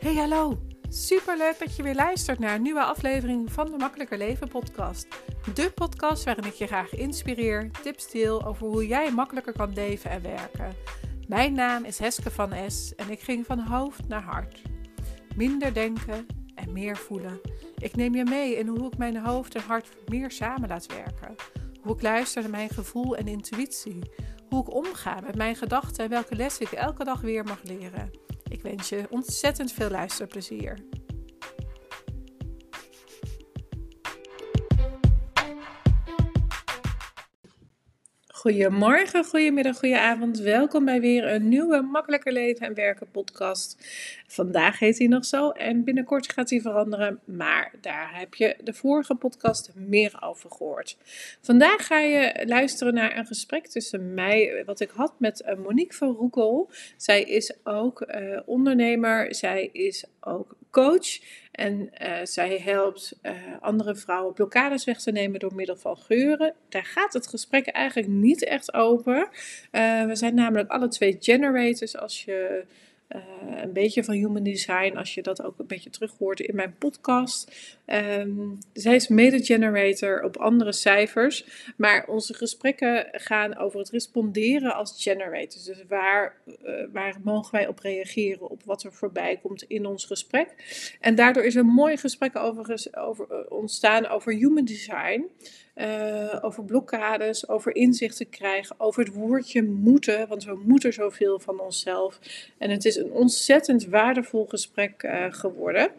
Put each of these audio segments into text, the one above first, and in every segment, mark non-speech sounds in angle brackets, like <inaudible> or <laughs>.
Hey hallo, superleuk dat je weer luistert naar een nieuwe aflevering van de Makkelijker Leven podcast. De podcast waarin ik je graag inspireer, tips deel over hoe jij makkelijker kan leven en werken. Mijn naam is Heske van S en ik ging van hoofd naar hart. Minder denken en meer voelen. Ik neem je mee in hoe ik mijn hoofd en hart meer samen laat werken. Hoe ik luister naar mijn gevoel en intuïtie. Hoe ik omga met mijn gedachten en welke lessen ik elke dag weer mag leren. Ik wens je ontzettend veel luisterplezier. Goedemorgen, goedemiddag, goedenavond. Welkom bij weer een nieuwe Makkelijker Leven en Werken podcast. Vandaag heet hij nog zo en binnenkort gaat hij veranderen, maar daar heb je de vorige podcast meer over gehoord. Vandaag ga je luisteren naar een gesprek tussen mij, wat ik had met eh, Monique van Roekel. Zij is ook uh, ondernemer, zij is ook coach en uh, zij helpt andere vrouwen blokkades weg te nemen door middel van geuren. Daar gaat het gesprek eigenlijk niet echt over. We zijn namelijk alle twee generators. Als je uh, een beetje van human design, als je dat ook een beetje terug hoort in mijn podcast. Um, zij is mede-generator op andere cijfers, maar onze gesprekken gaan over het responderen als generators. Dus waar, uh, waar mogen wij op reageren, op wat er voorbij komt in ons gesprek. En daardoor is een mooi gesprek over, over, uh, ontstaan over human design. Uh, over blokkades, over inzichten krijgen, over het woordje moeten, want we moeten zoveel van onszelf. En het is een ontzettend waardevol gesprek uh, geworden.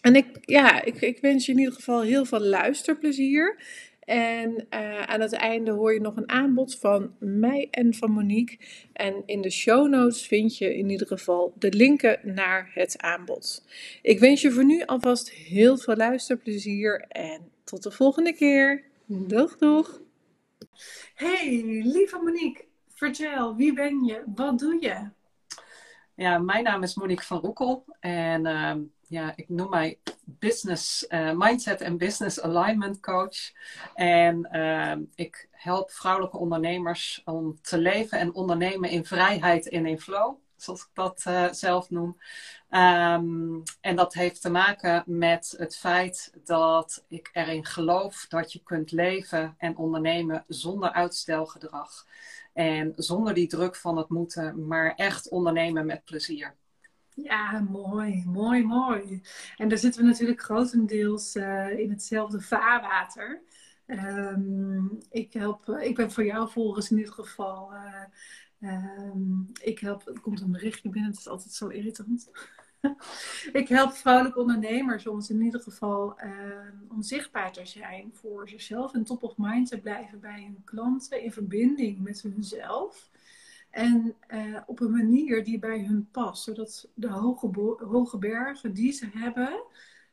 En ik, ja, ik, ik wens je in ieder geval heel veel luisterplezier. En uh, aan het einde hoor je nog een aanbod van mij en van Monique. En in de show notes vind je in ieder geval de linken naar het aanbod. Ik wens je voor nu alvast heel veel luisterplezier en tot de volgende keer. Doeg, doeg. Hey, lieve Monique, vertel, wie ben je? Wat doe je? Ja, mijn naam is Monique van Roekel en uh, ja, ik noem mij Business uh, Mindset en Business Alignment Coach. En uh, ik help vrouwelijke ondernemers om te leven en ondernemen in vrijheid en in flow zoals ik dat uh, zelf noem. Um, en dat heeft te maken met het feit dat ik erin geloof dat je kunt leven en ondernemen zonder uitstelgedrag. En zonder die druk van het moeten, maar echt ondernemen met plezier. Ja, mooi, mooi, mooi. En daar zitten we natuurlijk grotendeels uh, in hetzelfde vaarwater. Um, ik, help, ik ben voor jou volgens in ieder geval uh, Um, ik help, er komt een berichtje binnen, het is altijd zo irritant. <laughs> ik help vrouwelijke ondernemers om in ieder geval uh, om zichtbaar te zijn voor zichzelf en top of mind te blijven bij hun klanten in verbinding met hunzelf. En uh, op een manier die bij hun past, zodat de hoge, hoge bergen die ze hebben,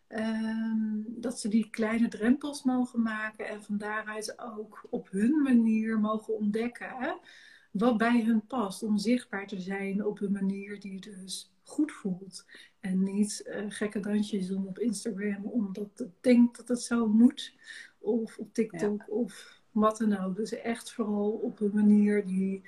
um, dat ze die kleine drempels mogen maken en van daaruit ook op hun manier mogen ontdekken. Wat bij hun past. Om zichtbaar te zijn op een manier die dus goed voelt. En niet uh, gekke dansjes doen op Instagram omdat het denkt dat het zo moet. Of op TikTok ja. of wat dan ook. Dus echt vooral op een manier die,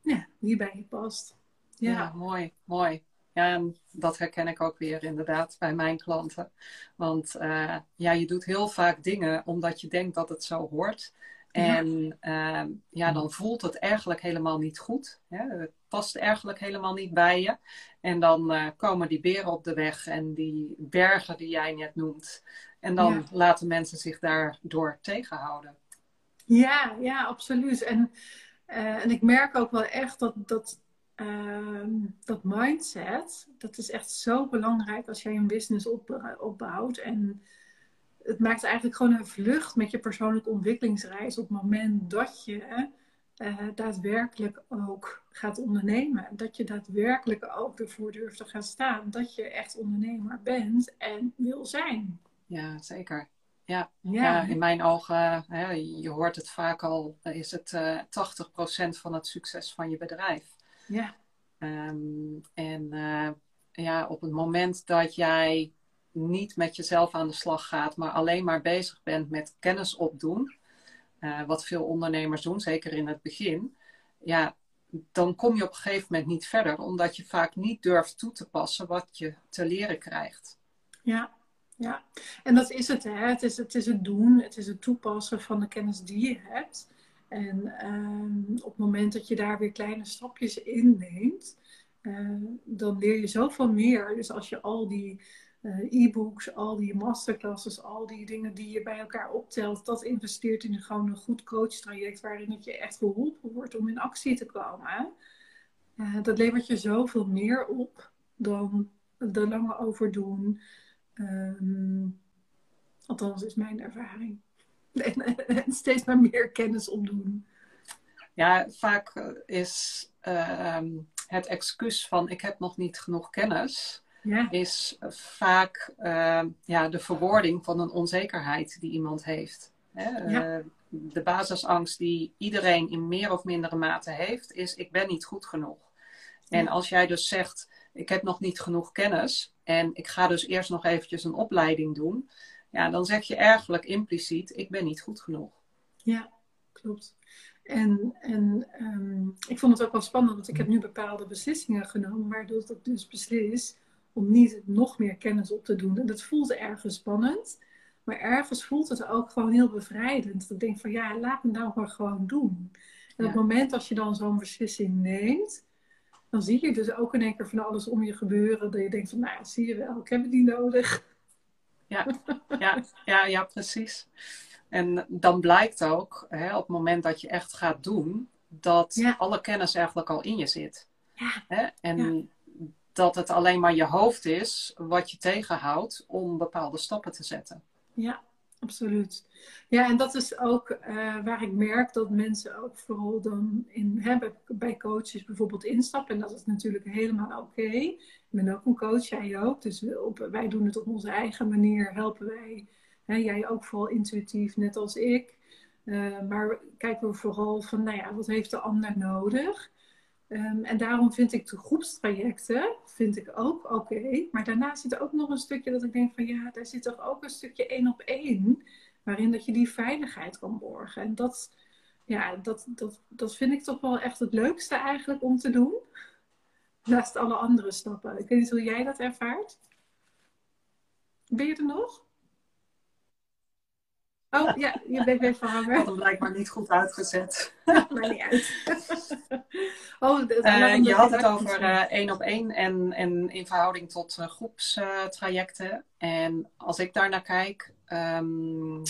ja, die bij je past. Ja. ja, mooi, mooi. Ja, en dat herken ik ook weer inderdaad bij mijn klanten. Want uh, ja, je doet heel vaak dingen omdat je denkt dat het zo hoort. En ja. Uh, ja, dan voelt het eigenlijk helemaal niet goed. Hè? Het past eigenlijk helemaal niet bij je. En dan uh, komen die beren op de weg en die bergen die jij net noemt. En dan ja. laten mensen zich daardoor tegenhouden. Ja, ja, absoluut. En, uh, en ik merk ook wel echt dat, dat, ehm, dat mindset, dat is echt zo belangrijk als jij een business op, opbouwt. En het maakt eigenlijk gewoon een vlucht met je persoonlijke ontwikkelingsreis op het moment dat je uh, daadwerkelijk ook gaat ondernemen. Dat je daadwerkelijk ook ervoor durft te gaan staan. Dat je echt ondernemer bent en wil zijn. Ja, zeker. Ja, ja. ja in mijn ogen, hè, je hoort het vaak al, is het uh, 80% van het succes van je bedrijf. Ja. Um, en uh, ja, op het moment dat jij niet met jezelf aan de slag gaat, maar alleen maar bezig bent met kennis opdoen, uh, wat veel ondernemers doen, zeker in het begin, ja, dan kom je op een gegeven moment niet verder, omdat je vaak niet durft toe te passen wat je te leren krijgt. Ja, ja. en dat is het. Hè. Het, is, het is het doen, het is het toepassen van de kennis die je hebt. En ehm, op het moment dat je daar weer kleine stapjes in neemt, uh, dan leer je zoveel meer. Dus als je al die e-books, al die masterclasses, al die dingen die je bij elkaar optelt, dat investeert in gewoon een goed coachtraject waarin het je echt geholpen wordt om in actie te komen. Uh, dat levert je zoveel meer op dan er langer over doen. Um, althans, is mijn ervaring. <laughs> En, steeds maar meer kennis opdoen. Ja, vaak is ehm, het excuus van ik heb nog niet genoeg kennis ja. is vaak uh, ja, de verwoording van een onzekerheid die iemand heeft. Hè? Ja. Uh, de basisangst die iedereen in meer of mindere mate heeft, is ik ben niet goed genoeg. En als jij dus zegt, ik heb nog niet genoeg kennis en ik ga dus eerst nog eventjes een opleiding doen, ja, dan zeg je eigenlijk impliciet, ik ben niet goed genoeg. Ja, klopt. En, en um, ik vond het ook wel spannend, want ik heb nu bepaalde beslissingen genomen, waardoor ik dus beslis om niet nog meer kennis op te doen. En dat voelt ergens spannend. Maar ergens voelt het ook gewoon heel bevrijdend. Dat ik denk van ja, laat me nou maar gewoon doen. En op het moment als je dan zo'n beslissing neemt, dan zie je dus ook in één keer van alles om je gebeuren. Dat je denkt van nou, zie je wel, ik heb het niet nodig. Ja, ja, ja, ja precies. En dan blijkt ook, hè, op het moment dat je echt gaat doen, dat alle kennis eigenlijk al in je zit. Ja. Hè? En dat het alleen maar je hoofd is wat je tegenhoudt om bepaalde stappen te zetten. Ja, absoluut. Ja, en dat is ook uh, waar ik merk dat mensen ook vooral dan in hebben bij coaches bijvoorbeeld instappen. En dat is natuurlijk helemaal oké. Ik ben ook een coach, jij ook. Dus op, wij doen het op onze eigen manier, helpen wij. Hè, jij ook vooral intuïtief, net als ik. Uh, maar kijken we vooral van, nou ja, wat heeft de ander nodig? Um, en daarom vind ik de groepstrajecten vind ik ook oké. Maar daarna zit er ook nog een stukje dat ik denk van ja, daar zit toch ook een stukje één op één. Waarin dat je die veiligheid kan borgen. En dat, ja, dat, dat, dat vind ik toch wel echt het leukste eigenlijk om te doen. Naast alle andere stappen. Ik weet niet hoe jij dat ervaart. Ben je er nog? Oh ja, je bent weer verhangen. Dat hem blijkbaar niet goed uitgezet. <laughs> maar niet uit. <laughs> oh, uh, je had het over uh, één op één en, en in verhouding tot uh, groepstrajecten. en als ik daar naar kijk, um,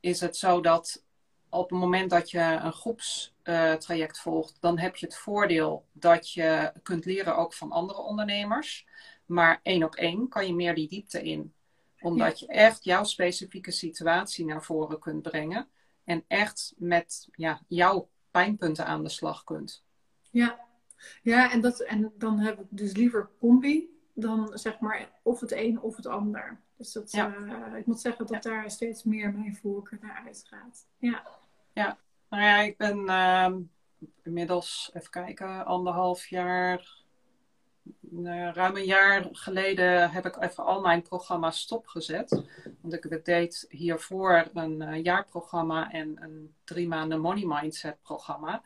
is het zo dat op het moment dat je een groepstraject volgt, dan heb je het voordeel dat je kunt leren ook van andere ondernemers. Maar één op één kan je meer die diepte in omdat je echt jouw specifieke situatie naar voren kunt brengen. En echt met ja, jouw pijnpunten aan de slag kunt. Ja, ja en, dat, en dan heb ik dus liever combi dan zeg maar of het een of het ander. Dus dat, ja. uh, ik moet zeggen dat daar steeds meer mijn voorkeur naar uitgaat. Ja. Ja, nou ja, ik ben uh, inmiddels, even kijken, anderhalf jaar nou ruim een jaar geleden heb ik even al mijn programma's stopgezet. Want ik deed hiervoor een uh, jaarprogramma en een drie maanden Money Mindset programma.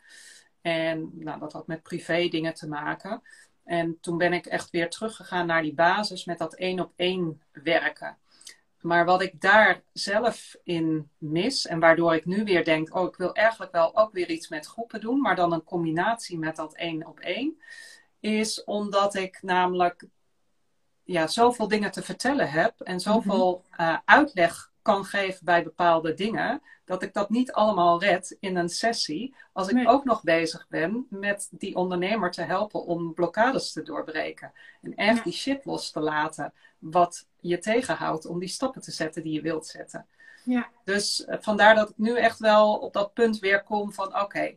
En nou, dat had met privé dingen te maken. En toen ben ik echt weer teruggegaan naar die basis met dat één op één werken. Maar wat ik daar zelf in mis en waardoor ik nu weer denk, oh ik wil eigenlijk wel ook weer iets met groepen doen, maar dan een combinatie met dat één op één is omdat ik namelijk ja, zoveel dingen te vertellen heb en zoveel uh, uitleg kan geven bij bepaalde dingen, dat ik dat niet allemaal red in een sessie. Als ik ook nog bezig ben met die ondernemer te helpen om blokkades te doorbreken. En echt die shit los te laten, wat je tegenhoudt om die stappen te zetten die je wilt zetten. Ja. Dus uh, vandaar dat ik nu echt wel op dat punt weer kom van oké,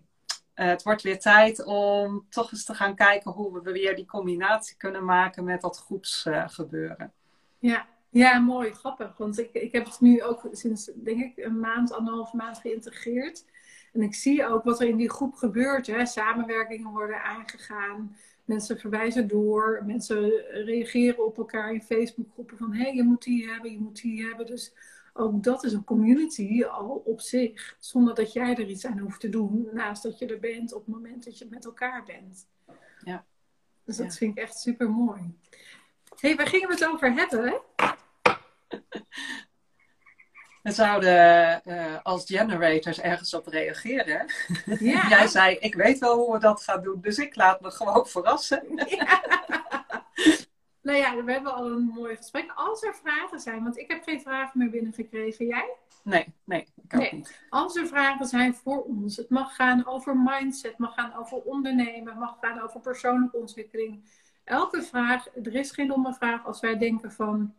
uh, het wordt weer tijd om toch eens te gaan kijken hoe we weer die combinatie kunnen maken met dat groepsgebeuren. Ja. ja, mooi, grappig. Want ik, ik heb het nu ook sinds, denk ik, een maand, anderhalf maand geïntegreerd. En ik zie ook wat er in die groep gebeurt. Hè. Samenwerkingen worden aangegaan. Mensen verwijzen door. Mensen reageren op elkaar in Facebookgroepen van... hé, hey, je moet die hebben, je moet die hebben. Dus ook dat is een community al op zich. Zonder dat jij er iets aan hoeft te doen. Naast dat je er bent op het moment dat je met elkaar bent. Ja. Dus dat vind ik echt super mooi. hey, waar gingen we het over hebben? <laughs> We zouden uh, als generators ergens op reageren. Ja. <laughs> Jij zei, ik weet wel hoe we dat gaan doen, dus ik laat me gewoon verrassen. <laughs> Ja. Nou ja, we hebben al een mooi gesprek. Als er vragen zijn, want ik heb geen vragen meer binnengekregen. Jij? Nee, nee, ik ook niet. Als er vragen zijn voor ons, het mag gaan over mindset, het mag gaan over ondernemen, het mag gaan over persoonlijke ontwikkeling. Elke vraag, er is geen domme vraag als wij denken van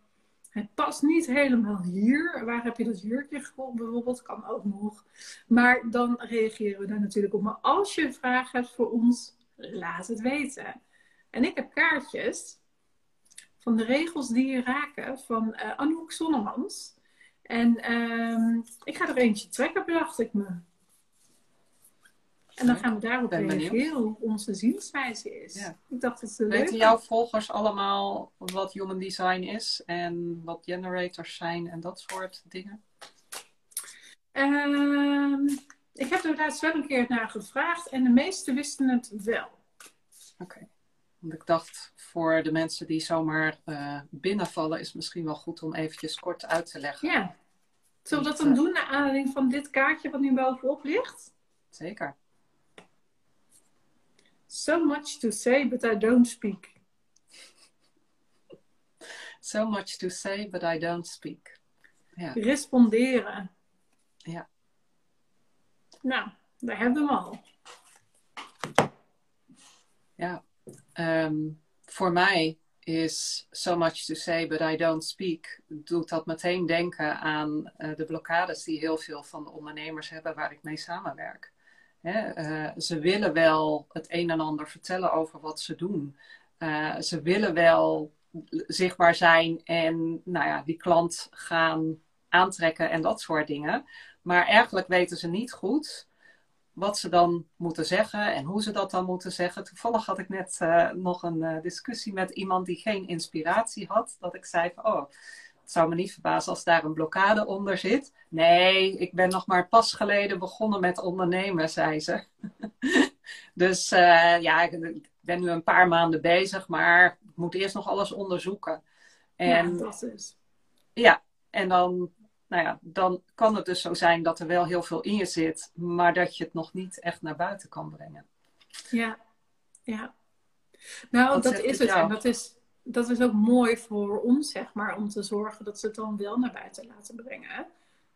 het past niet helemaal hier. Waar heb je dat jurkje gekocht bijvoorbeeld? Kan ook nog. Maar dan reageren we daar natuurlijk op. Maar als je een vraag hebt voor ons, laat het weten. En ik heb kaartjes van de regels die je raken van uh, Anouk Zonnemans. En uh, ik ga er eentje trekken, bedacht ik me. En dan gaan we daarop reageren hoe onze zienswijze is. Ja. Ik dacht dat Weten jouw volgers allemaal wat human design is en wat generators zijn en dat soort dingen? Uh, ik heb er laatst wel een keer naar gevraagd en de meesten wisten het wel. Oké. Want ik dacht, voor de mensen die zomaar uh, binnenvallen, is misschien wel goed om eventjes kort uit te leggen. Ja. Zullen we dat dan doen naar aanleiding van dit kaartje wat nu bovenop ligt? Zeker. So much to say, but I don't speak. So much to say, but I don't speak. Ja. Responderen. Ja. Nou, daar hebben we hem al. Ja, um, voor mij is so much to say, but I don't speak. Doet dat meteen denken aan uh, de blokkades die heel veel van de ondernemers hebben waar ik mee samenwerk. Hè, uh, ze willen wel het een en ander vertellen over wat ze doen. Uh, ze willen wel zichtbaar zijn en nou ja, die klant gaan aantrekken en dat soort dingen. Maar eigenlijk weten ze niet goed wat ze dan moeten zeggen en hoe ze dat dan moeten zeggen. Toevallig had ik net uh, nog een discussie met iemand die geen inspiratie had. Dat ik zei van, oh, het zou me niet verbazen als daar een blokkade onder zit. Nee, ik ben nog maar pas geleden begonnen met ondernemen, zei ze. <laughs> dus uh, ja, ik ben nu een paar maanden bezig, maar ik moet eerst nog alles onderzoeken. En, ja, dat is. Ja, en dan, nou ja, dan kan het dus zo zijn dat er wel heel veel in je zit, maar dat je het nog niet echt naar buiten kan brengen. Ja, ja. Nou, dat is het. En dat is, dat is ook mooi voor ons, zeg maar, om te zorgen dat ze het dan wel naar buiten laten brengen.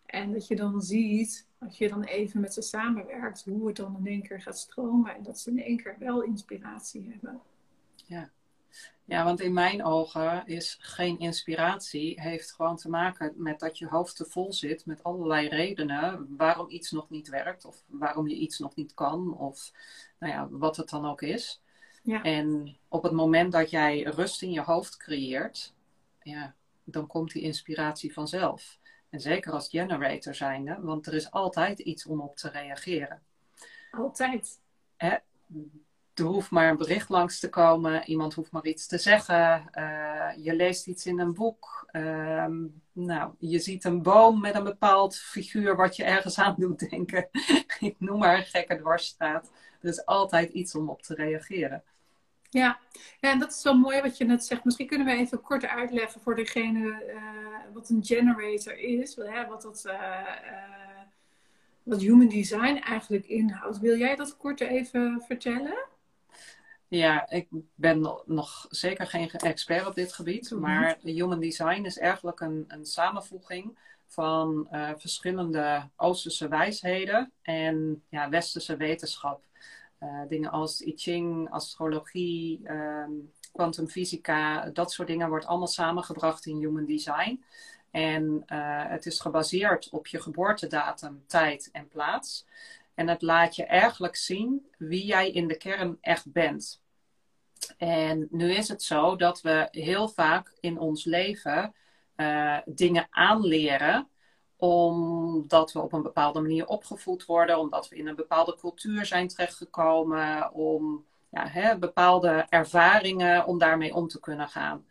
En dat je dan ziet, als je dan even met ze samenwerkt, hoe het dan in één keer gaat stromen. En dat ze in één keer wel inspiratie hebben. Ja. Ja, want in mijn ogen is geen inspiratie, heeft gewoon te maken met dat je hoofd te vol zit met allerlei redenen waarom iets nog niet werkt of waarom je iets nog niet kan of nou ja, wat het dan ook is. Ja. En op het moment dat jij rust in je hoofd creëert, ja, dan komt die inspiratie vanzelf. En zeker als generator zijnde, want er is altijd iets om op te reageren. Altijd. Hè? Er hoeft maar een bericht langs te komen, iemand hoeft maar iets te zeggen, uh, je leest iets in een boek, uh, nou, je ziet een boom met een bepaald figuur wat je ergens aan doet denken. <laughs> Ik noem maar een gekke dwarsstraat. Er is altijd iets om op te reageren. Ja. en dat is wel mooi wat je net zegt. Misschien kunnen we even kort uitleggen voor degene uh, wat een generator is. Hè, wat, dat, uh, wat human design eigenlijk inhoudt. Wil jij dat kort even vertellen? Ja, ik ben nog zeker geen expert op dit gebied. Mhm. Maar human design is eigenlijk een, een samenvoeging van verschillende Oosterse wijsheden en ja, Westerse wetenschap. Uh, dingen als I Ching, astrologie, kwantumfysica, ehm, dat soort dingen wordt allemaal samengebracht in Human Design. En uh, het is gebaseerd op je geboortedatum, tijd en plaats. En het laat je eigenlijk zien wie jij in de kern echt bent. En nu is het zo dat we heel vaak in ons leven uh, dingen aanleren omdat we op een bepaalde manier opgevoed worden, omdat we in een bepaalde cultuur zijn terechtgekomen, om ja, hè, bepaalde ervaringen om daarmee om te kunnen gaan.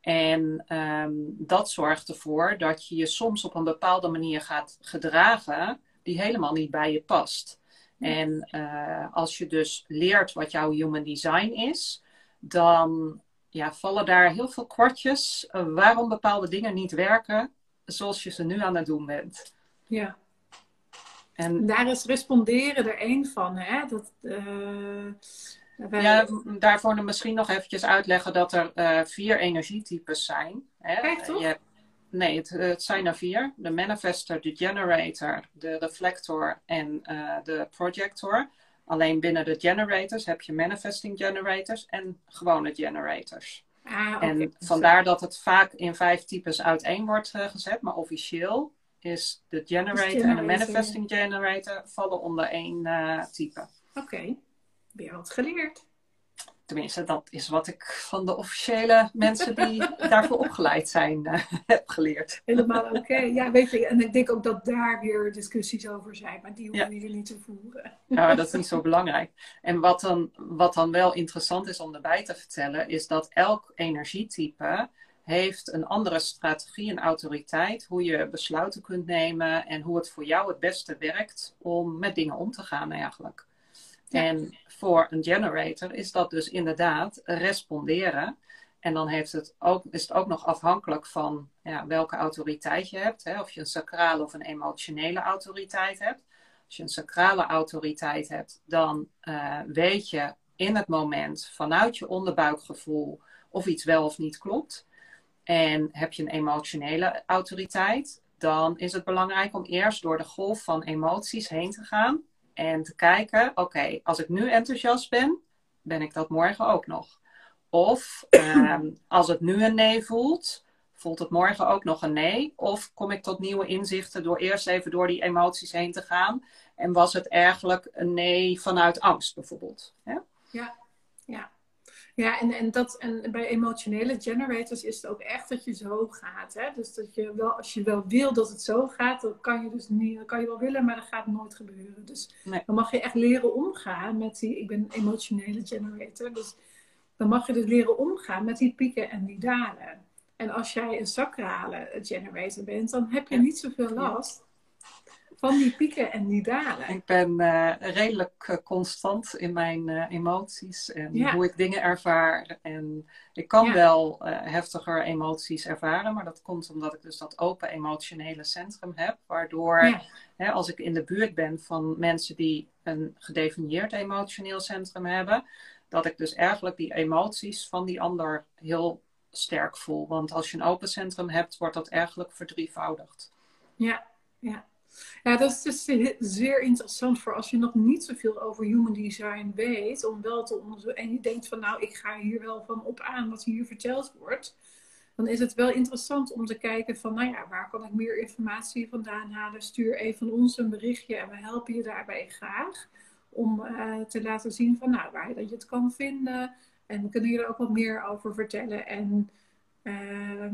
En ehm, dat zorgt ervoor dat je je soms op een bepaalde manier gaat gedragen die helemaal niet bij je past. En eh, als je dus leert wat jouw human design is, dan ja, vallen daar heel veel kwartjes uh, waarom bepaalde dingen niet werken zoals je ze nu aan het doen bent. Ja. En daar is responderen er één van, hè? Dat, uh, Ja, daarvoor misschien nog eventjes uitleggen dat er vier energietypes zijn. Hè? Echt, toch? Je Nee, het, het, zijn er vier. De manifester, de generator, de reflector en de projector. Alleen binnen de generators heb je manifesting generators en gewone generators. Ah, okay. En vandaar dat het vaak in vijf types uiteen wordt uh, gezet. Maar officieel is de generator, generator, en de manifesting generator vallen onder één uh, type. Oké, okay. weer wat geleerd. Tenminste, dat is wat ik van de officiële mensen die <laughs> daarvoor opgeleid zijn uh, heb geleerd. Helemaal oké. Ja, weet je, en ik denk ook dat daar weer discussies over zijn, maar die hoeven ja. jullie niet te voeren. Ja, dat is niet zo belangrijk. En wat dan, wat dan wel interessant is om erbij te vertellen, is dat elk energietype heeft een andere strategie en autoriteit, hoe je besluiten kunt nemen en hoe het voor jou het beste werkt om met dingen om te gaan eigenlijk. Ja. En voor een generator is dat dus inderdaad responderen. En dan heeft het ook, is het ook nog afhankelijk van ja, welke autoriteit je hebt. Hè? Of je een sacrale of een emotionele autoriteit hebt. Als je een sacrale autoriteit hebt, dan uh, weet je in het moment vanuit je onderbuikgevoel of iets wel of niet klopt. En heb je een emotionele autoriteit, dan is het belangrijk om eerst door de golf van emoties heen te gaan en te kijken, oké, als ik nu enthousiast ben, ben ik dat morgen ook nog. Of um, <clears throat> als het nu een nee voelt, voelt het morgen ook nog een nee. Of kom ik tot nieuwe inzichten door eerst even door die emoties heen te gaan. En was het eigenlijk een nee vanuit angst bijvoorbeeld. Ja. Ja, en, en, dat, en bij emotionele generators is het ook echt dat je zo gaat. Hè? Dus dat je wel, als je wel wil dat het zo gaat, dan kan je dus niet, dan kan je wel willen, maar dat gaat nooit gebeuren. Dus nee. dan mag je echt leren omgaan met die, ik ben een emotionele generator, dus dan mag je dus leren omgaan met die pieken en die dalen. En als jij een sacrale generator bent, dan heb je niet zoveel last van die pieken en die dalen. Ik ben uh, redelijk uh, constant in mijn uh, emoties en ja. hoe ik dingen ervaar. En ik kan ja. wel heftiger emoties ervaren, maar dat komt omdat ik dus dat open emotionele centrum heb. Waardoor ja. hè, als ik in de buurt ben van mensen die een gedefinieerd emotioneel centrum hebben, dat ik dus eigenlijk die emoties van die ander heel sterk voel. Want als je een open centrum hebt, wordt dat eigenlijk verdrievoudigd. Ja, ja. Ja, dat is dus zeer interessant voor als je nog niet zoveel over human design weet, om wel te onderzoeken. En je denkt van nou, ik ga hier wel van op aan wat hier verteld wordt. Dan is het wel interessant om te kijken van nou ja, waar kan ik meer informatie vandaan halen? Stuur even ons een berichtje en we helpen je daarbij graag. Om uh, te laten zien van nou, waar dat je het kan vinden. En we kunnen je er ook wat meer over vertellen. En uh,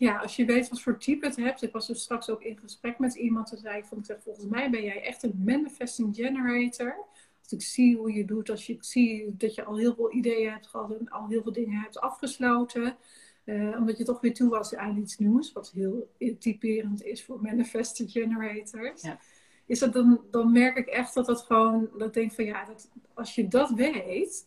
ja, als je weet wat voor type het hebt. Ik was dus straks ook in gesprek met iemand. En zei ik van, ik zeg, volgens mij ben jij echt een manifesting generator. Als ik zie hoe je doet, als je zie dat je al heel veel ideeën hebt gehad en al heel veel dingen hebt afgesloten. Uh, omdat je toch weer toe was aan iets nieuws, wat heel typerend is voor manifesting generators. Ja. Is dat dan, dan merk ik echt dat dat gewoon, dat ik denk van ja, dat, als je dat weet,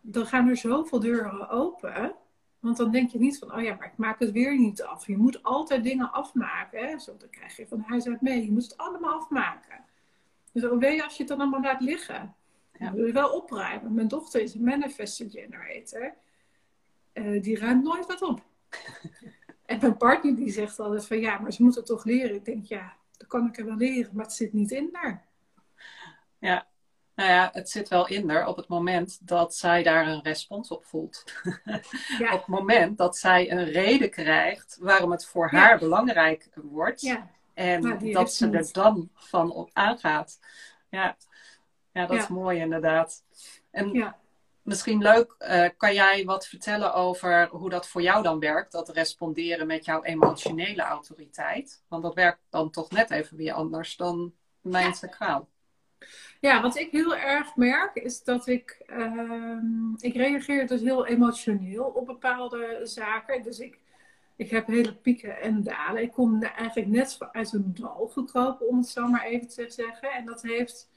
dan gaan er zoveel deuren open. Want dan denk je niet van, oh ja, maar ik maak het weer niet af. Je moet altijd dingen afmaken. Hè? Zo, dan krijg je van huis uit mee. Je moet het allemaal afmaken. Dus hoe weet je als je het dan allemaal laat liggen? Ja. Dan wil je wel opruimen. Mijn dochter is een manifesting generator. Uh, die ruimt nooit wat op. <laughs> en mijn partner die zegt altijd van, ja, maar ze moeten het toch leren. Ik denk, ja, dat kan ik er wel leren, maar het zit niet in daar. Ja, nou ja, het zit wel in er op het moment dat zij daar een respons op voelt. Ja. op het moment dat zij een reden krijgt waarom het voor ja. haar belangrijk wordt. Ja. En dat ze er dan van op aangaat. Ja, ja dat is mooi inderdaad. En misschien leuk, uh, kan jij wat vertellen over hoe dat voor jou dan werkt? Dat responderen met jouw emotionele autoriteit. Want dat werkt dan toch net even weer anders dan mijn sacraal. Ja, wat ik heel erg merk is dat ik, ehm, ik reageer dus heel emotioneel op bepaalde zaken. Dus ik, ik heb hele pieken en dalen. Ik kom eigenlijk net uit een dal gekropen, om het zo maar even te zeggen. En dat heeft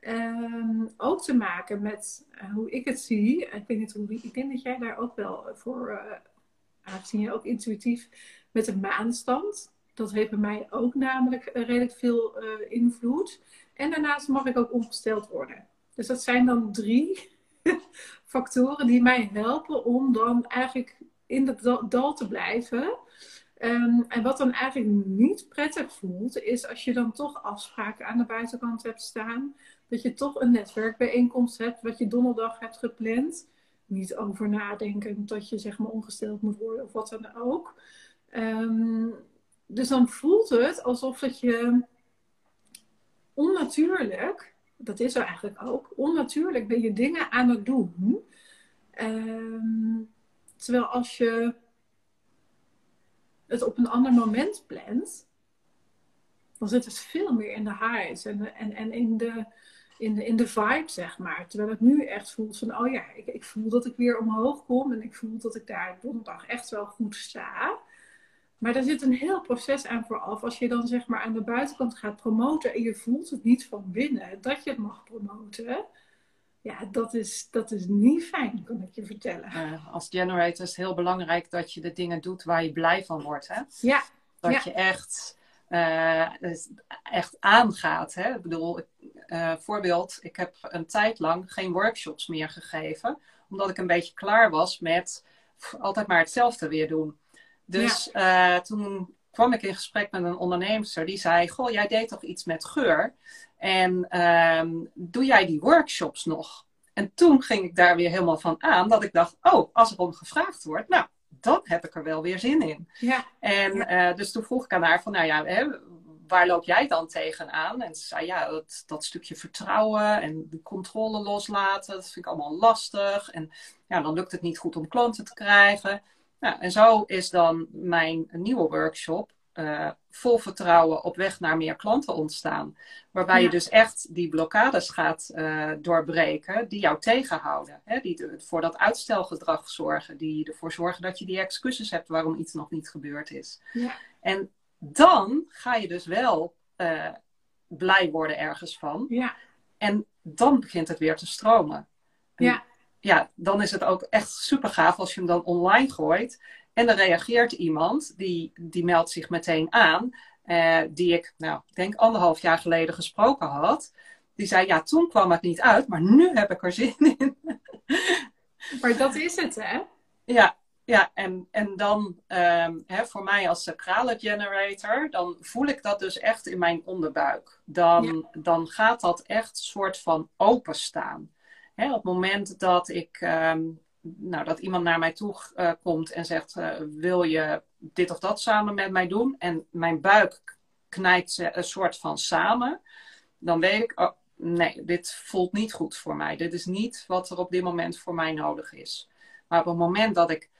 ehm, ook te maken met eh, hoe ik het zie. Ik ik denk dat jij daar ook wel voor, uh, aangezien je ook intuïtief met een maanstand. Dat heeft bij mij ook namelijk redelijk veel uh, invloed. En daarnaast mag ik ook ongesteld worden. Dus dat zijn dan drie <laughs> factoren die mij helpen om dan eigenlijk in het dal te blijven. Um, en wat dan eigenlijk niet prettig voelt, is als je dan toch afspraken aan de buitenkant hebt staan. Dat je toch een netwerkbijeenkomst hebt, wat je donderdag hebt gepland. Niet over nadenken dat je zeg maar ongesteld moet worden of wat dan ook. Um, dus dan voelt het alsof dat je onnatuurlijk, dat is er eigenlijk ook, onnatuurlijk ben je dingen aan het doen. Um, terwijl als je het op een ander moment plant, dan zit het veel meer in de highs en, en, en in, de, in, de, in de vibe, zeg maar. Terwijl het nu echt voelt van, oh ja, ik, ik voel dat ik weer omhoog kom en ik voel dat ik daar donderdag echt wel goed sta. Maar er zit een heel proces aan vooraf. Als je dan zeg maar aan de buitenkant gaat promoten en je voelt het niet van binnen dat je het mag promoten. Ja, dat is, dat is niet fijn, kan ik je vertellen. Uh, als generator is het heel belangrijk dat je de dingen doet waar je blij van wordt. Hè? Ja. Dat je echt, uh, echt aangaat. Hè? Ik bedoel, uh, voorbeeld, ik heb een tijd lang geen workshops meer gegeven. Omdat ik een beetje klaar was met altijd maar hetzelfde weer doen. Dus uh, toen kwam ik in gesprek met een ondernemer die zei: Goh, jij deed toch iets met geur? En uh, doe jij die workshops nog? En toen ging ik daar weer helemaal van aan dat ik dacht: Oh, als er om gevraagd wordt, nou, dan heb ik er wel weer zin in. Ja. En uh, dus toen vroeg ik aan haar: van, Nou ja, hè, waar loop jij dan tegenaan? En ze zei: Ja, dat, dat stukje vertrouwen en de controle loslaten, dat vind ik allemaal lastig. En ja, dan lukt het niet goed om klanten te krijgen. Nou, en zo is dan mijn nieuwe workshop uh, vol vertrouwen op weg naar meer klanten ontstaan. Waarbij je dus echt die blokkades gaat uh, doorbreken die jou tegenhouden. Hè? Die voor dat uitstelgedrag zorgen. Die ervoor zorgen dat je die excuses hebt waarom iets nog niet gebeurd is. Ja. En dan ga je dus wel uh, blij worden ergens van. Ja. En dan begint het weer te stromen. En ja ja, dan is het ook echt super gaaf als je hem dan online gooit. En dan reageert iemand, die, die meldt zich meteen aan. Eh, die ik, nou, ik denk anderhalf jaar geleden gesproken had. Die zei, ja, toen kwam het niet uit, maar nu heb ik er zin in. <laughs> maar dat is het, hè? Ja, ja en, en dan um, hè, voor mij als sacrale generator, dan voel ik dat dus echt in mijn onderbuik. Dan, ja. dan gaat dat echt soort van openstaan. Hè, op het moment dat ik, um, nou, dat iemand naar mij toe uh, komt en zegt: uh, Wil je dit of dat samen met mij doen? En mijn buik knijpt een soort van samen, dan weet ik: oh, nee, dit voelt niet goed voor mij. Dit is niet wat er op dit moment voor mij nodig is. Maar op het moment dat ik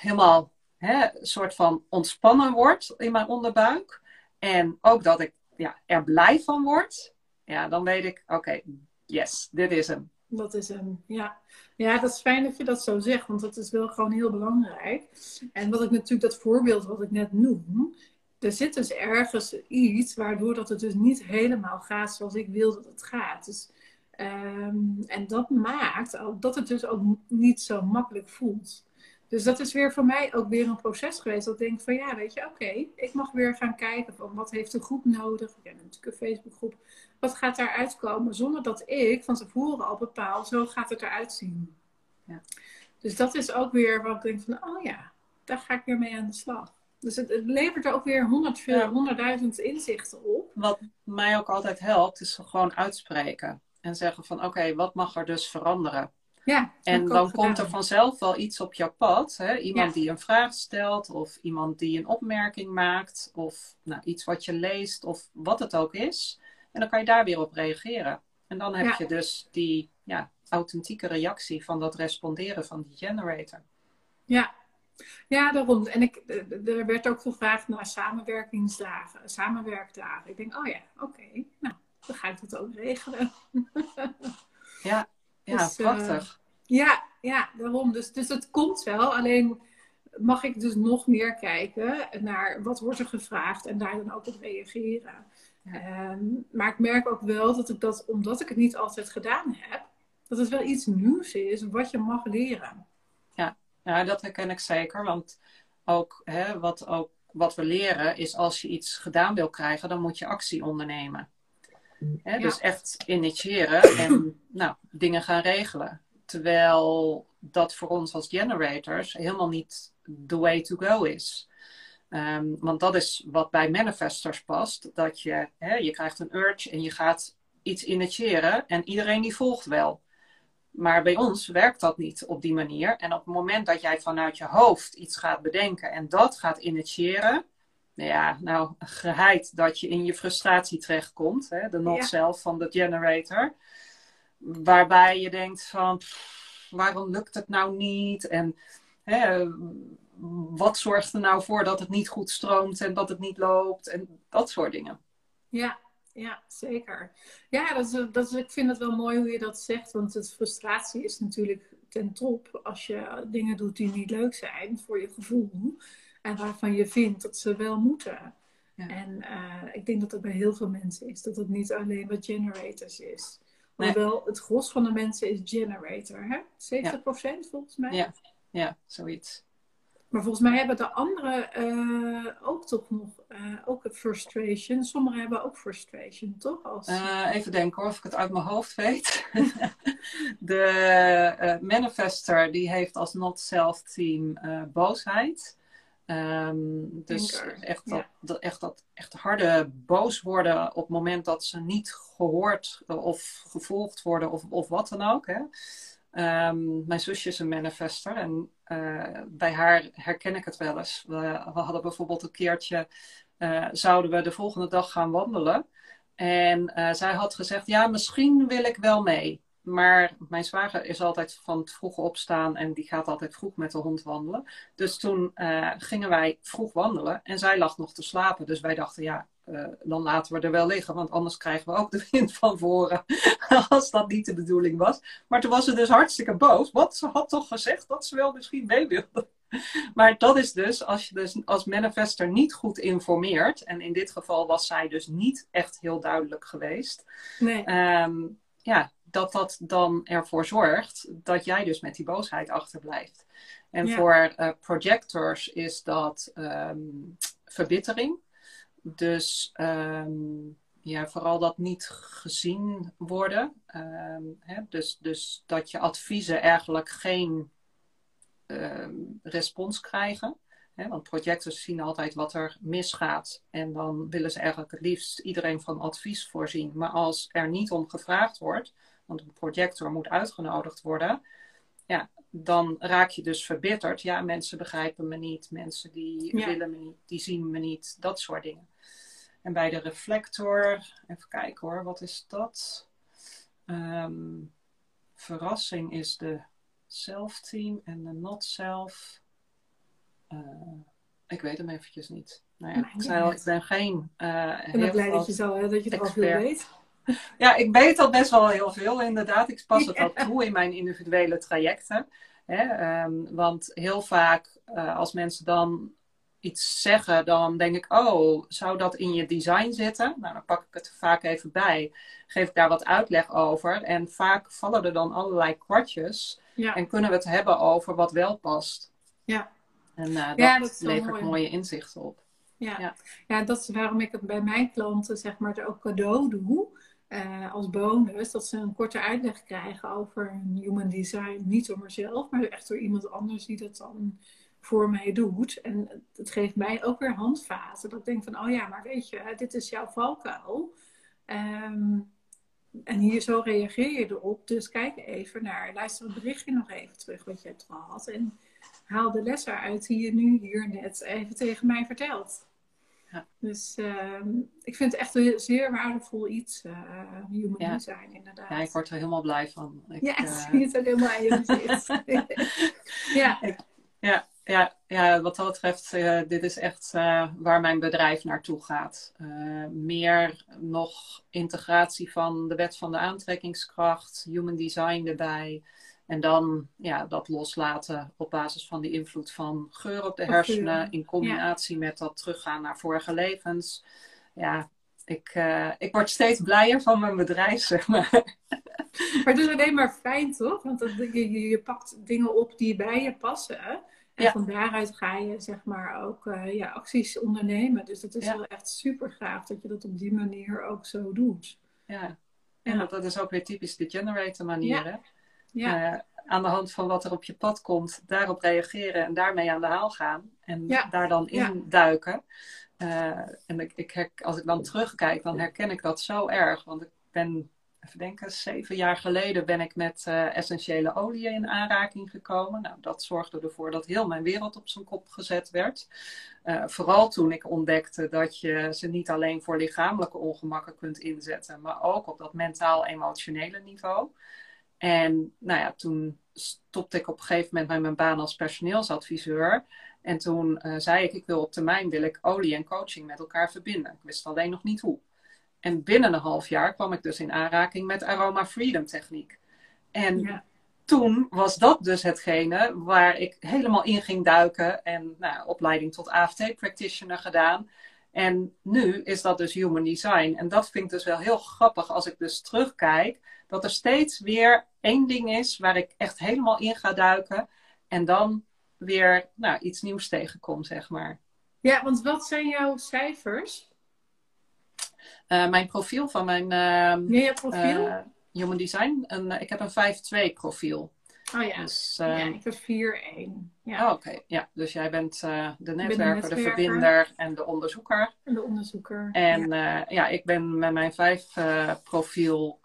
helemaal hè, een soort van ontspannen word in mijn onderbuik. En ook dat ik ja, er blij van word. Ja, dan weet ik, oké, yes, dit is hem. Dat is hem, ja. Ja, dat is fijn dat je dat zo zegt, want dat is wel gewoon heel belangrijk. En wat ik natuurlijk, dat voorbeeld wat ik net noem, er zit dus ergens iets waardoor dat het dus niet helemaal gaat zoals ik wil dat het gaat. Dus, um, en dat maakt dat het dus ook niet zo makkelijk voelt. Dus dat is weer voor mij ook weer een proces geweest. Dat ik denk van ja, weet je, oké, ik mag weer gaan kijken van wat heeft de groep nodig. Ik heb natuurlijk een Facebookgroep. Wat gaat daar uitkomen zonder dat ik van tevoren al bepaal, zo gaat het eruit zien. Ja. Dus dat is ook weer wat ik denk van, oh ja, daar ga ik weer mee aan de slag. Dus het, het levert er ook weer honderdduizend ja. inzichten op. Wat mij ook altijd helpt, is gewoon uitspreken. En zeggen van, oké, wat mag er dus veranderen? Ja, en dan komt er vanzelf wel iets op jouw pad. Hè? Iemand ja. die een vraag stelt, of iemand die een opmerking maakt, of nou, iets wat je leest, of wat het ook is. En dan kan je daar weer op reageren. En dan heb ja. je dus die ja, authentieke reactie van dat responderen van die generator. Ja, ja, daarom. En ik, er werd ook gevraagd naar samenwerkingsdagen, samenwerkdagen. Ik denk, oh ja, oké. Okay. Nou, dan ga ik dat ook regelen. <laughs> ja, ja dus, prachtig. ja, ja, daarom. Dus, dus het komt wel. Alleen mag ik dus nog meer kijken naar wat wordt er gevraagd en daar dan ook op reageren. Ehm, maar ik merk ook wel dat ik dat, omdat ik het niet altijd gedaan heb, dat het wel iets nieuws is wat je mag leren. Ja, ja dat herken ik zeker. Want ook, hè, wat, ook wat we leren is als je iets gedaan wil krijgen, dan moet je actie ondernemen. Hè, Dus echt initiëren <clears throat> en nou, dingen gaan regelen. Terwijl dat voor ons als generators helemaal niet the way to go is. Ehm, want dat is wat bij manifestors past. Dat je, hè, je krijgt een urge en je gaat iets initiëren en iedereen die volgt wel. Maar bij ons werkt dat niet op die manier. En op het moment dat jij vanuit je hoofd iets gaat bedenken en dat gaat initiëren, nou ja, nou, geheid dat je in je frustratie terechtkomt, hè, de not self van de generator, waarbij je denkt van, waarom lukt het nou niet? En hè, wat zorgt er nou voor dat het niet goed stroomt en dat het niet loopt en dat soort dingen. Ja, ja, zeker. Ja, dat is, dat is, ik vind het wel mooi hoe je dat zegt, want het frustratie is natuurlijk ten top als je dingen doet die niet leuk zijn voor je gevoel en waarvan je vindt dat ze wel moeten. Ja. En uh, ik denk dat dat bij heel veel mensen is, dat het niet alleen bij generators is. Nee. Hoewel het gros van de mensen is generator, hè? 70% volgens mij. Ja, ja zoiets. Maar volgens mij hebben de anderen uh, ook toch nog uh, ook frustration. Sommigen hebben ook frustration, toch? Als... Uh, even denken hoor, of ik het uit mijn hoofd weet. <laughs> de manifester die heeft als not-self team boosheid. Um, dus echt, dat, dat, echt dat echt harde boos worden op het moment dat ze niet gehoord of gevolgd worden of, of wat dan ook. Hè. Um, mijn zusje is een manifester en uh, bij haar herken ik het wel eens. We, hadden bijvoorbeeld een keertje, uh, zouden we de volgende dag gaan wandelen. En uh, zij had gezegd, ja, misschien wil ik wel mee. Maar mijn zwager is altijd van het vroeg opstaan en die gaat altijd vroeg met de hond wandelen. Dus toen gingen wij vroeg wandelen en zij lag nog te slapen. Dus wij dachten, ja, uh, dan laten we er wel liggen, want anders krijgen we ook de wind van voren. <laughs> als dat niet de bedoeling was. Maar toen was ze dus hartstikke boos, want ze had toch gezegd dat ze wel misschien mee wilde. <laughs> Maar dat is dus, als je dus als manifester niet goed informeert, en in dit geval was zij dus niet echt heel duidelijk geweest. Nee. Um, ja, dat dat dan ervoor zorgt dat jij dus met die boosheid achterblijft. En voor uh, projectors is dat um, verbittering. Dus um, ja, vooral dat niet gezien worden. Um, hè, dus, dus dat je adviezen eigenlijk geen respons krijgen. Hè, want projectors zien altijd wat er misgaat. En dan willen ze eigenlijk het liefst iedereen van advies voorzien. Maar als er niet om gevraagd wordt, want een projector moet uitgenodigd worden, ja, dan raak je dus verbitterd. Ja, mensen begrijpen me niet, mensen die willen me niet, die zien me niet, dat soort dingen. En bij de reflector, even kijken hoor, wat is dat? Um, verrassing is de self-team en de not-self. Uh, ik weet hem eventjes niet. Nou ja, ik zei al, ik ben geen. Uh, ik ben blij dat je, zo, dat je er al veel weet. Ja, ik weet al best wel heel veel inderdaad. Ik pas het <laughs> ook toe in mijn individuele trajecten. Hè? Um, want heel vaak uh, als mensen dan iets zeggen, dan denk ik, oh, zou dat in je design zitten? Nou, dan pak ik het vaak even bij, geef ik daar wat uitleg over. En vaak vallen er dan allerlei kwartjes en kunnen we het hebben over wat wel past. Ja. En uh, dat, ja, dat levert mooie inzichten op. Ja. ja. Ja. dat is waarom ik het bij mijn klanten zeg maar er ook cadeau doe. Uh, als bonus, dat ze een korte uitleg krijgen over human design. Niet door mezelf, maar echt door iemand anders die dat dan voor mij doet. En het geeft mij ook weer handvaten. Dat ik denk van, oh ja, maar weet je, dit is jouw valkuil. Um, en hier zo reageer je erop. Dus kijk even naar, luister het berichtje nog even terug wat je hebt gehad. En haal de les eruit die je nu hier net even tegen mij vertelt. Ja. Dus uh, ik vind het echt een zeer waardevol iets, uh, human ja. design, inderdaad. Ja, ik word er helemaal blij van. Ik, ja, ik uh... zie het ook helemaal aan je <laughs> ja. Ja, ja, ja, wat dat betreft, uh, dit is echt uh, waar mijn bedrijf naartoe gaat. Uh, meer nog integratie van de wet van de aantrekkingskracht, human design erbij. En dan ja, dat loslaten op basis van de invloed van geur op de hersenen. In combinatie met dat teruggaan naar vorige levens. Ja, ik, ik word steeds blijer van mijn bedrijf, zeg maar. <laughs> Maar het is alleen maar fijn, toch? Want je, je, je pakt dingen op die bij je passen. En van daaruit ga je zeg maar ook uh, ja, acties ondernemen. Dus het is wel echt super gaaf dat je dat op die manier ook zo doet. Ja, en ja. dat is ook weer typisch de generator manier. Hè? Ja. Uh, aan de hand van wat er op je pad komt, daarop reageren en daarmee aan de haal gaan. En daar dan in duiken. Uh, en ik, ik, als ik dan terugkijk, dan herken ik dat zo erg. Want ik ben even denken, zeven jaar geleden ben ik met uh, essentiële oliën in aanraking gekomen. Nou, dat zorgde ervoor dat heel mijn wereld op zijn kop gezet werd. Uh, vooral toen ik ontdekte dat je ze niet alleen voor lichamelijke ongemakken kunt inzetten, maar ook op dat mentaal-emotionele niveau. En nou ja, toen stopte ik op een gegeven moment met mijn baan als personeelsadviseur. En toen uh, zei ik, ik wil op termijn wil ik olie en coaching met elkaar verbinden. Ik wist alleen nog niet hoe. En binnen een half jaar kwam ik dus in aanraking met Aroma Freedom techniek. En toen was dat dus hetgene waar ik helemaal in ging duiken. En nou, opleiding tot AFT practitioner gedaan. En nu is dat dus human design. En dat vind ik dus wel heel grappig als ik dus terugkijk. Dat er steeds weer één ding is waar ik echt helemaal in ga duiken. En dan weer nou, iets nieuws tegenkom, zeg maar. Ja, want wat zijn jouw cijfers? Uh, mijn profiel van mijn uh, ja, profiel? Uh, Human Design. Een, ik heb een 5-2 profiel. Oh ja, dus, ja ik heb 4-1. Ja. Oh, Oké, okay. ja. Dus jij bent de netwerker, netwerker, de verbinder en de onderzoeker. En de onderzoeker. En ja, ja ik ben met mijn 5 profiel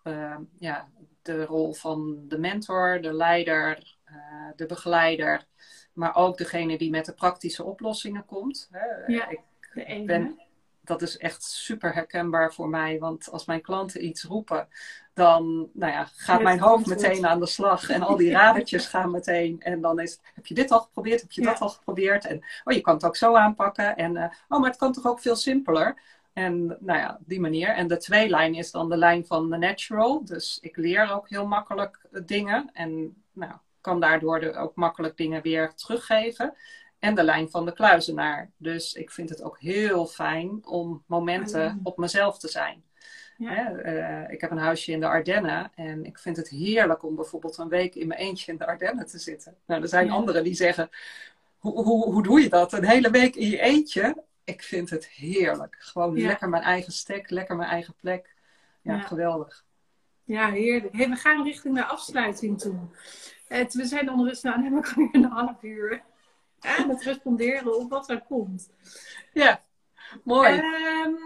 ja, de rol van de mentor, de leider, de begeleider. Maar ook degene die met de praktische oplossingen komt. Hè. Ja, ik de ene. ben dat is echt super herkenbaar voor mij. Want als mijn klanten iets roepen, dan nou ja, gaat mijn hoofd meteen aan de slag. En al die <laughs> radertjes gaan meteen. En dan is heb je dit al geprobeerd? Heb je dat al geprobeerd? En oh, je kan het ook zo aanpakken. En uh, oh, maar het kan toch ook veel simpeler? En nou ja, die manier. En de twee lijn is dan de lijn van de natural. Dus ik leer ook heel makkelijk dingen. En nou, kan daardoor ook makkelijk dingen weer teruggeven en de lijn van de kluizenaar. Dus ik vind het ook heel fijn om momenten ah, op mezelf te zijn. Ja. Uh, ik heb een huisje in de Ardennen en ik vind het heerlijk om bijvoorbeeld een week in mijn eentje in de Ardennen te zitten. Nou, er zijn anderen die zeggen, hoe, hoe, hoe doe je dat? Een hele week in je eentje? Ik vind het heerlijk. Gewoon lekker mijn eigen stek, lekker mijn eigen plek. Ja, geweldig. Ja, heerlijk. Hey, we gaan richting de afsluiting toe. Het, we zijn ondertussen aan nou, <laughs> we een half uur aan het responderen op wat er komt. Ja, mooi. Um,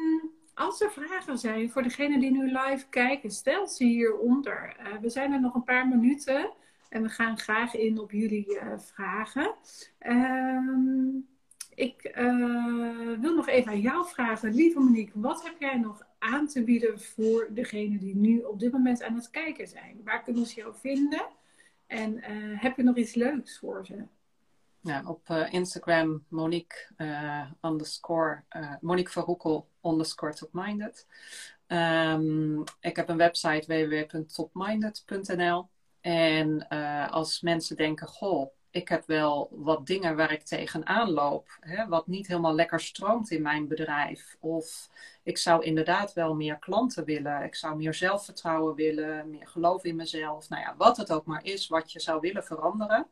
als er vragen zijn voor degenen die nu live kijken, stel ze hieronder. Uh, we zijn er nog een paar minuten en we gaan graag in op jullie uh, vragen. Um, ik uh, wil nog even aan jou vragen, lieve Monique, wat heb jij nog aan te bieden voor degenen die nu op dit moment aan het kijken zijn? Waar kunnen ze jou vinden? En heb je nog iets leuks voor ze? Ja, op uh, Instagram Monique uh, underscore uh, Monique Verhoekel underscore topminded. Um, ik heb een website www.topminded.nl. En als mensen denken, goh, ik heb wel wat dingen waar ik tegenaan loop, hè, wat niet helemaal lekker stroomt in mijn bedrijf. Of ik zou inderdaad wel meer klanten willen, ik zou meer zelfvertrouwen willen, meer geloof in mezelf. Nou ja, wat het ook maar is wat je zou willen veranderen.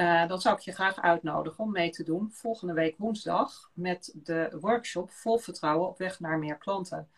Uh, dan zou ik je graag uitnodigen om mee te doen volgende week woensdag met de workshop Vol Vertrouwen op weg naar meer klanten.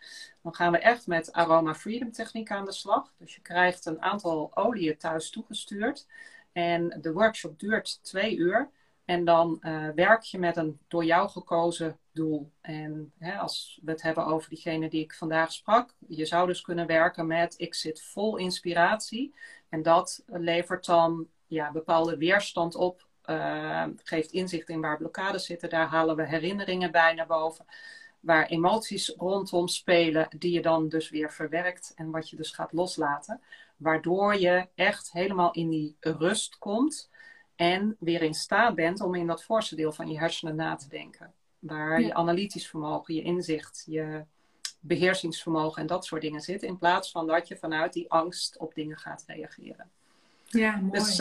Dan gaan we echt met Aroma Freedom techniek aan de slag. Dus je krijgt een aantal oliën thuis toegestuurd. En de workshop duurt twee uur. En dan uh, werk je met een door jou gekozen doel. En hè, als we het hebben over diegene die ik vandaag sprak, je zou dus kunnen werken met ik zit vol inspiratie. En dat levert dan ja, bepaalde weerstand op. Uh, geeft inzicht in waar blokkades zitten. Daar halen we herinneringen bij naar boven. Waar emoties rondom spelen, die je dan dus weer verwerkt. En wat je dus gaat loslaten. Waardoor je echt helemaal in die rust komt. En weer in staat bent om in dat voorste deel van je hersenen na te denken. Waar je analytisch vermogen, je inzicht, je beheersingsvermogen en dat soort dingen zit. In plaats van dat je vanuit die angst op dingen gaat reageren. Ja, mooi. Dus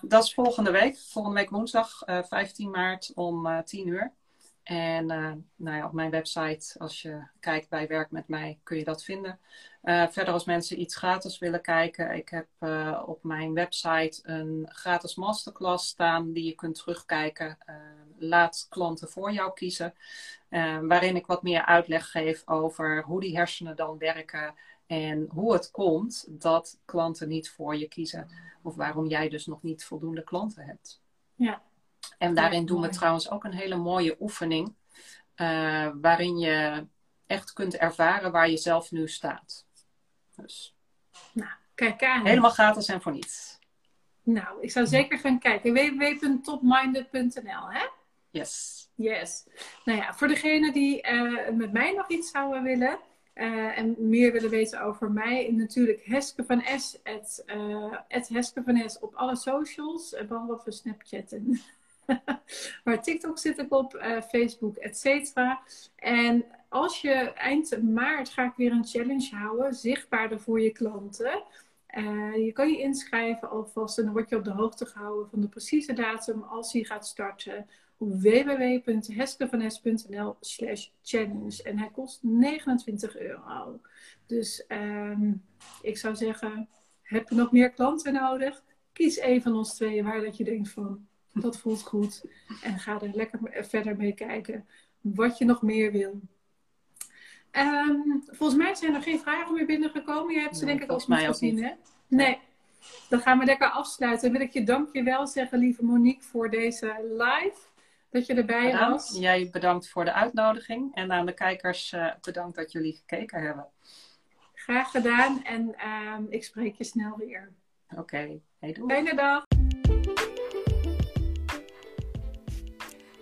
dat is volgende week. Volgende week woensdag, uh, 15 maart om uh, 10 uur. En uh, nou ja, op mijn website, als je kijkt bij Werk met mij, kun je dat vinden. Uh, verder als mensen iets gratis willen kijken, ik heb uh, op mijn website een gratis masterclass staan die je kunt terugkijken. laat klanten voor jou kiezen. waarin ik wat meer uitleg geef over hoe die hersenen dan werken. En hoe het komt dat klanten niet voor je kiezen. Of waarom jij dus nog niet voldoende klanten hebt. Ja, en daarin doen we trouwens ook een hele mooie oefening. Uh, waarin je echt kunt ervaren waar je zelf nu staat. Dus. Nou, kijk aan. Helemaal gratis en voor niets. Nou, ik zou zeker gaan kijken. www.topminded.nl, hè? Yes. Yes. Nou ja, voor degenen die uh, met mij nog iets zouden willen. Uh, en meer willen weten over mij, natuurlijk Heske van S, at, at Heske van S op alle socials, behalve Snapchat en <laughs> <laughs> maar TikTok zit ik op, uh, Facebook, et cetera. En als je eind maart ga ik weer een challenge houden, zichtbaarder voor je klanten. Uh, je kan je inschrijven alvast en dan word je op de hoogte gehouden van de precieze datum als hij gaat starten op www.heskevanes.nl slash challenge. En hij kost 29 euro. Dus um, ik zou zeggen, heb je nog meer klanten nodig? Kies een van ons tweeën waar dat je denkt van, dat voelt goed. En ga er lekker verder mee kijken wat je nog meer wil. Um, volgens mij zijn er geen vragen meer binnengekomen. Je hebt ze denk ik ook niet gezien, hè? Nee. Dan gaan we lekker afsluiten. Dan wil ik je dankjewel zeggen, lieve Monique, voor deze live. Dat je erbij bedankt. was. Jij bedankt voor de uitnodiging. En aan de kijkers uh, bedankt dat jullie gekeken hebben. Graag gedaan. En uh, ik spreek je snel weer. Oké. Okay. Hey, doei. Fijne dag.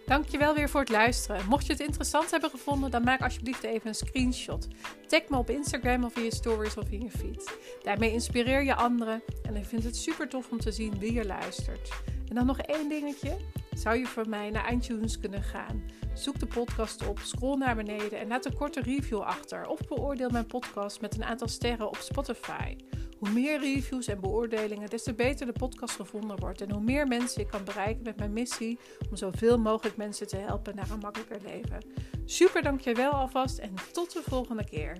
Dankjewel weer voor het luisteren. Mocht je het interessant hebben gevonden, dan maak alsjeblieft even een screenshot. Tag me op Instagram of in je stories of in je feed. Daarmee inspireer je anderen en ik vind het super tof om te zien wie er luistert. En dan nog één dingetje. Zou je voor mij naar iTunes kunnen gaan? Zoek de podcast op, scroll naar beneden en laat een korte review achter. Of beoordeel mijn podcast met een aantal sterren op Spotify. Hoe meer reviews en beoordelingen, des te beter de podcast gevonden wordt. En hoe meer mensen ik kan bereiken met mijn missie om zoveel mogelijk mensen te helpen naar een makkelijker leven. Super dankjewel alvast en tot de volgende keer.